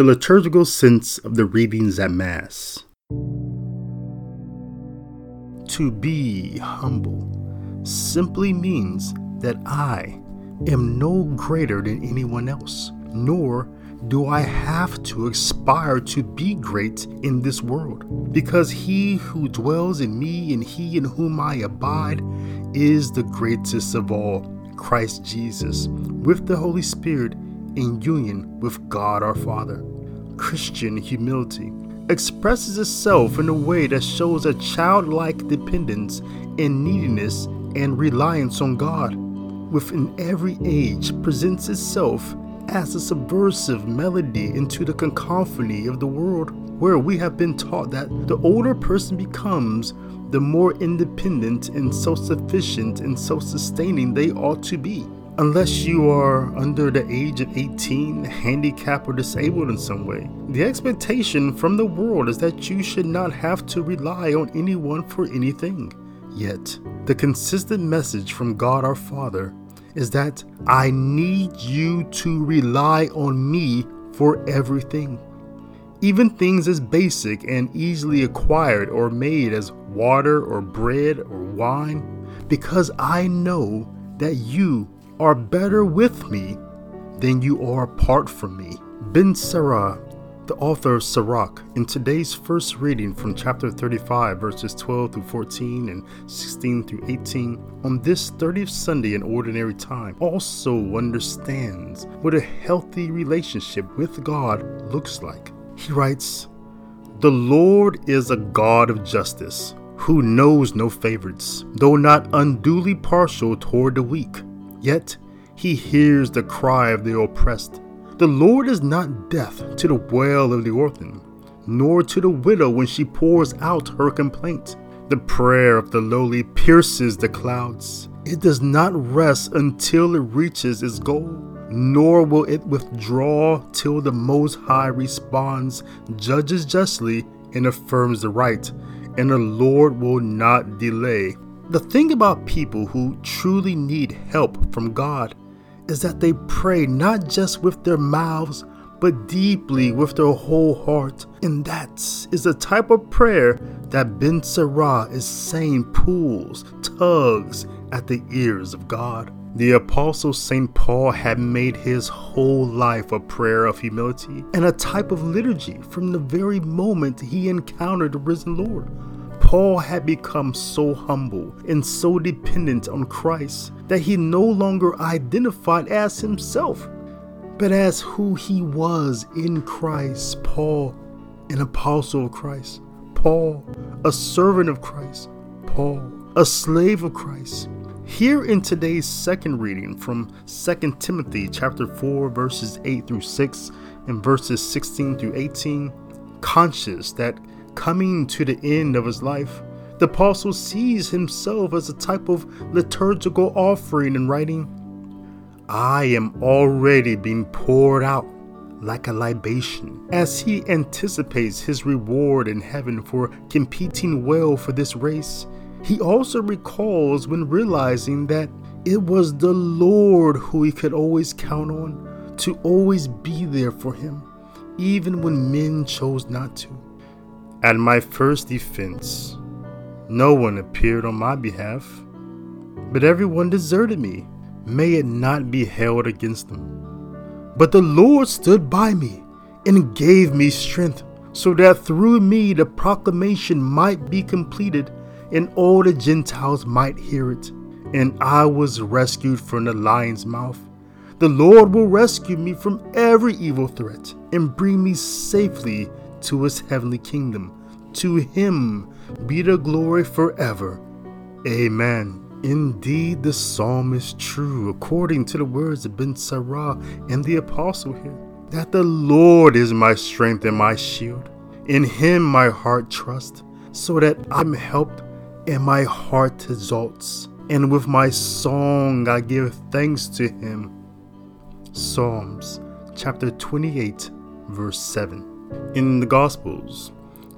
The liturgical sense of the readings at Mass. To be humble simply means that I am no greater than anyone else, nor do I have to aspire to be great in this world? Because he who dwells in me and he in whom I abide is the greatest of all, Christ Jesus, with the Holy Spirit in union with God our Father. Christian humility expresses itself in a way that shows a childlike dependence and neediness and reliance on God. Within every age presents itself as a subversive melody into the cacophony of the world, where we have been taught that the older person becomes, the more independent and self sufficient and self sustaining they ought to be. Unless you are under the age of 18, handicapped, or disabled in some way, the expectation from the world is that you should not have to rely on anyone for anything. Yet, the consistent message from God our Father is that I need you to rely on me for everything. Even things as basic and easily acquired or made as water or bread or wine, because I know that you are better with me than you are apart from me. Ben Sira the author of Sirach, in today's first reading from chapter 35, verses 12 through 14 and 16 through 18, on this 30th Sunday in Ordinary Time, also understands what a healthy relationship with God looks like. He writes, The Lord is a God of justice, who knows no favorites, though not unduly partial toward the weak. Yet he hears the cry of the oppressed the Lord is not deaf to the wail of the orphan, nor to the widow when she pours out her complaint. The prayer of the lowly pierces the clouds. It does not rest until it reaches its goal, nor will it withdraw till the Most High responds, judges justly, and affirms the right, and the Lord will not delay. The thing about people who truly need help from God is that they pray not just with their mouths, but deeply with their whole heart. And that is the type of prayer that Ben Sira is saying pulls, tugs at the ears of God. The Apostle St. Paul had made his whole life a prayer of humility and a type of liturgy from the very moment he encountered the risen Lord. Paul had become so humble and so dependent on Christ that he no longer identified as himself, but as who he was in Christ. Paul, an apostle of Christ. Paul, a servant of Christ. Paul, a slave of Christ. Here in today's second reading from 2 Timothy chapter 4 verses 8 through 6 and verses 16 through 18, conscious that coming to the end of his life, the apostle sees himself as a type of liturgical offering in writing, I am already being poured out like a libation, as he anticipates his reward in heaven for competing well for this race. He also recalls when realizing that it was the Lord who he could always count on to always be there for him, even when men chose not to. At my first defense, no one appeared on my behalf, but everyone deserted me. May it not be held against them. But the Lord stood by me and gave me strength, so that through me the proclamation might be completed and all the Gentiles might hear it. And I was rescued from the lion's mouth. The Lord will rescue me from every evil threat and bring me safely to his heavenly kingdom. To him be the glory forever. Amen. Indeed, the psalm is true, according to the words of Ben Sira and the apostle here, that the Lord is my strength and my shield. In him my heart trusts, so that I'm helped and my heart exalts. And with my song I give thanks to him. Psalms chapter 28, verse 7. In the Gospels,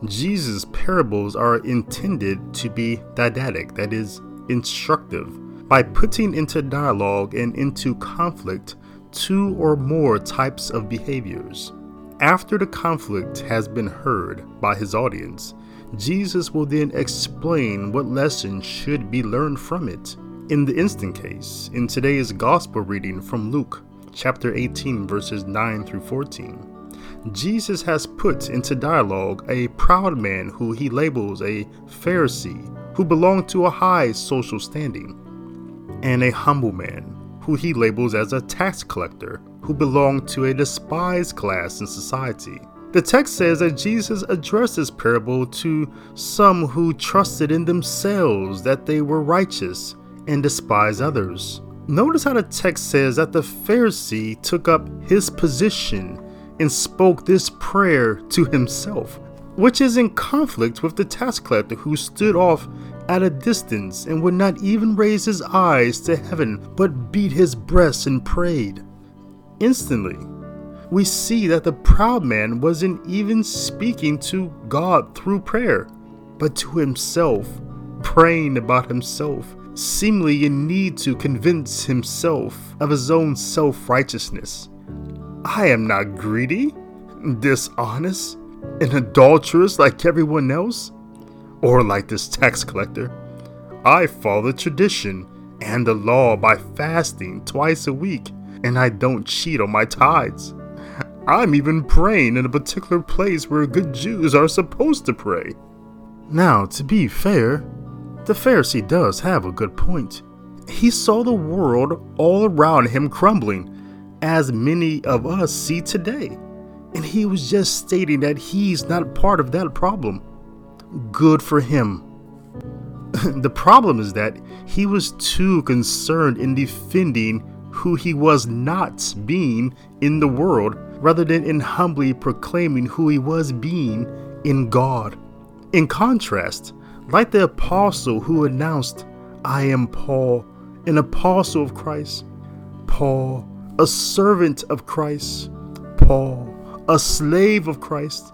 Jesus' parables are intended to be didactic, that is, instructive, by putting into dialogue and into conflict two or more types of behaviors. after the conflict has been heard by his audience, Jesus will then explain what lessons should be learned from it. In the instant case, in today's gospel reading from Luke chapter 18, verses 9 through 14, Jesus has put into dialogue a proud man who he labels a Pharisee who belonged to a high social standing, and a humble man who he labels as a tax collector who belonged to a despised class in society. The text says that Jesus addressed this parable to some who trusted in themselves that they were righteous and despised others. Notice how the text says that the Pharisee took up his position and spoke this prayer to himself, which is in conflict with the tax collector who stood off at a distance and would not even raise his eyes to heaven but beat his breast and prayed. Instantly, we see that the proud man wasn't even speaking to God through prayer, but to himself, praying about himself, seemingly in need to convince himself of his own self righteousness. I am not greedy, dishonest, and adulterous like everyone else, or like this tax collector. I follow tradition and the law by fasting twice a week, and I don't cheat on my tithes. I'm even praying in a particular place where good Jews are supposed to pray. Now, to be fair, the Pharisee does have a good point. He saw the world all around him crumbling, as many of us see today. And he was just stating that he's not part of that problem. Good for him. the problem is that he was too concerned in defending who he was not being in the world rather than in humbly proclaiming who he was being in God. In contrast, like the apostle who announced, I am Paul, an apostle of Christ, Paul, a servant of Christ, Paul, a slave of Christ.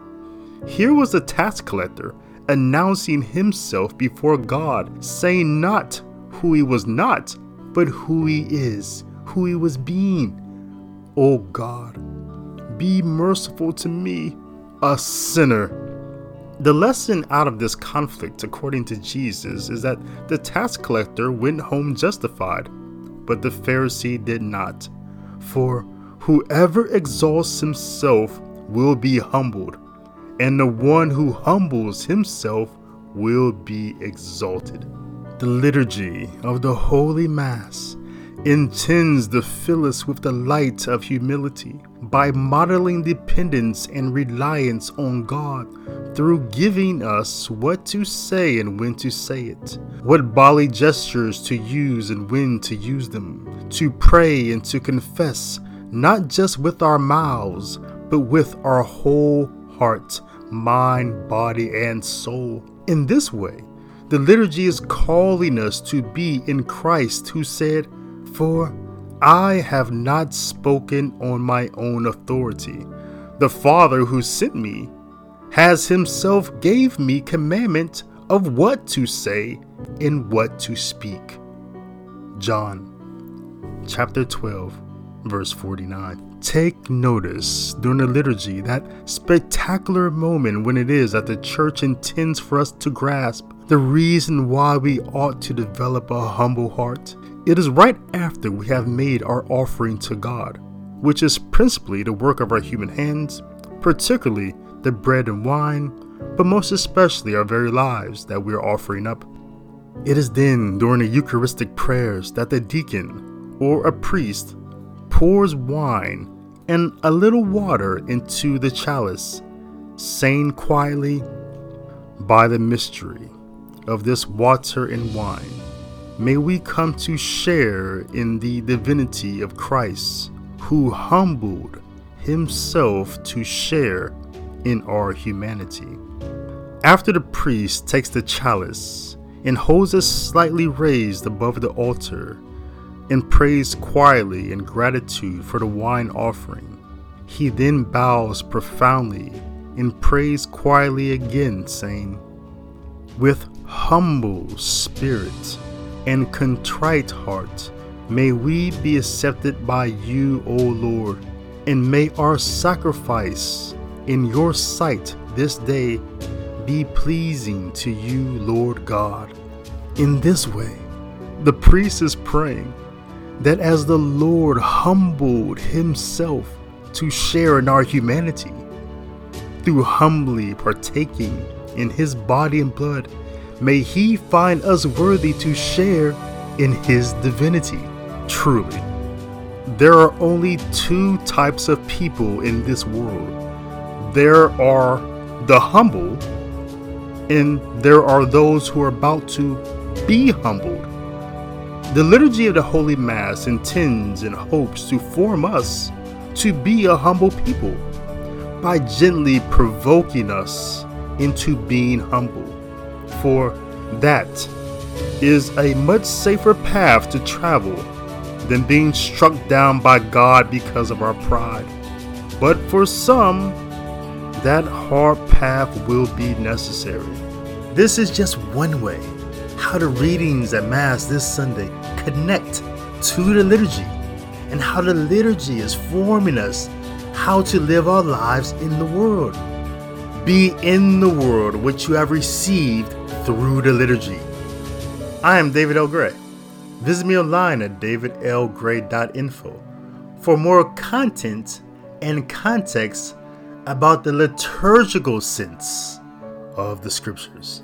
Here was the tax collector announcing himself before God, saying not who he was not, but who he is, who he was being. Oh God, be merciful to me, a sinner. The lesson out of this conflict, according to Jesus, is that the tax collector went home justified, but the Pharisee did not. For whoever exalts himself will be humbled, and the one who humbles himself will be exalted. The liturgy of the Holy Mass intends to fill us with the light of humility by modeling dependence and reliance on God through giving us what to say and when to say it, what bodily gestures to use and when to use them, to pray and to confess, not just with our mouths, but with our whole heart, mind, body, and soul. In this way, the liturgy is calling us to be in Christ, who said, For I have not spoken on my own authority. The Father who sent me has himself gave me commandment of what to say and what to speak. John chapter 12 verse 49. Take notice during the liturgy that spectacular moment when it is that the church intends for us to grasp the reason why we ought to develop a humble heart. It is right after we have made our offering to God, which is principally the work of our human hands, particularly the bread and wine, but most especially our very lives that we are offering up. It is then during the Eucharistic prayers that the deacon or a priest pours wine and a little water into the chalice, saying quietly, By the mystery of this water and wine, may we come to share in the divinity of Christ, who humbled himself to share in our humanity. After the priest takes the chalice and holds it slightly raised above the altar, and prays quietly in gratitude for the wine offering. He then bows profoundly and prays quietly again, saying, With humble spirit and contrite heart, may we be accepted by you, O Lord, and may our sacrifice in your sight this day be pleasing to you, Lord God. In this way, the priest is praying that as the Lord humbled himself to share in our humanity, through humbly partaking in his body and blood, may he find us worthy to share in his divinity. Truly, there are only two types of people in this world there are the humble, and there are those who are about to be humbled. The liturgy of the Holy Mass intends and hopes to form us to be a humble people by gently provoking us into being humble. For that is a much safer path to travel than being struck down by God because of our pride. But for some, that hard path will be necessary. This is just one way how the readings at Mass this Sunday connect to the liturgy and how the liturgy is forming us how to live our lives in the world. Be in the world which you have received through the liturgy. I am David L. Gray. Visit me online at davidlgray.info for more content and context about the liturgical sense of the scriptures.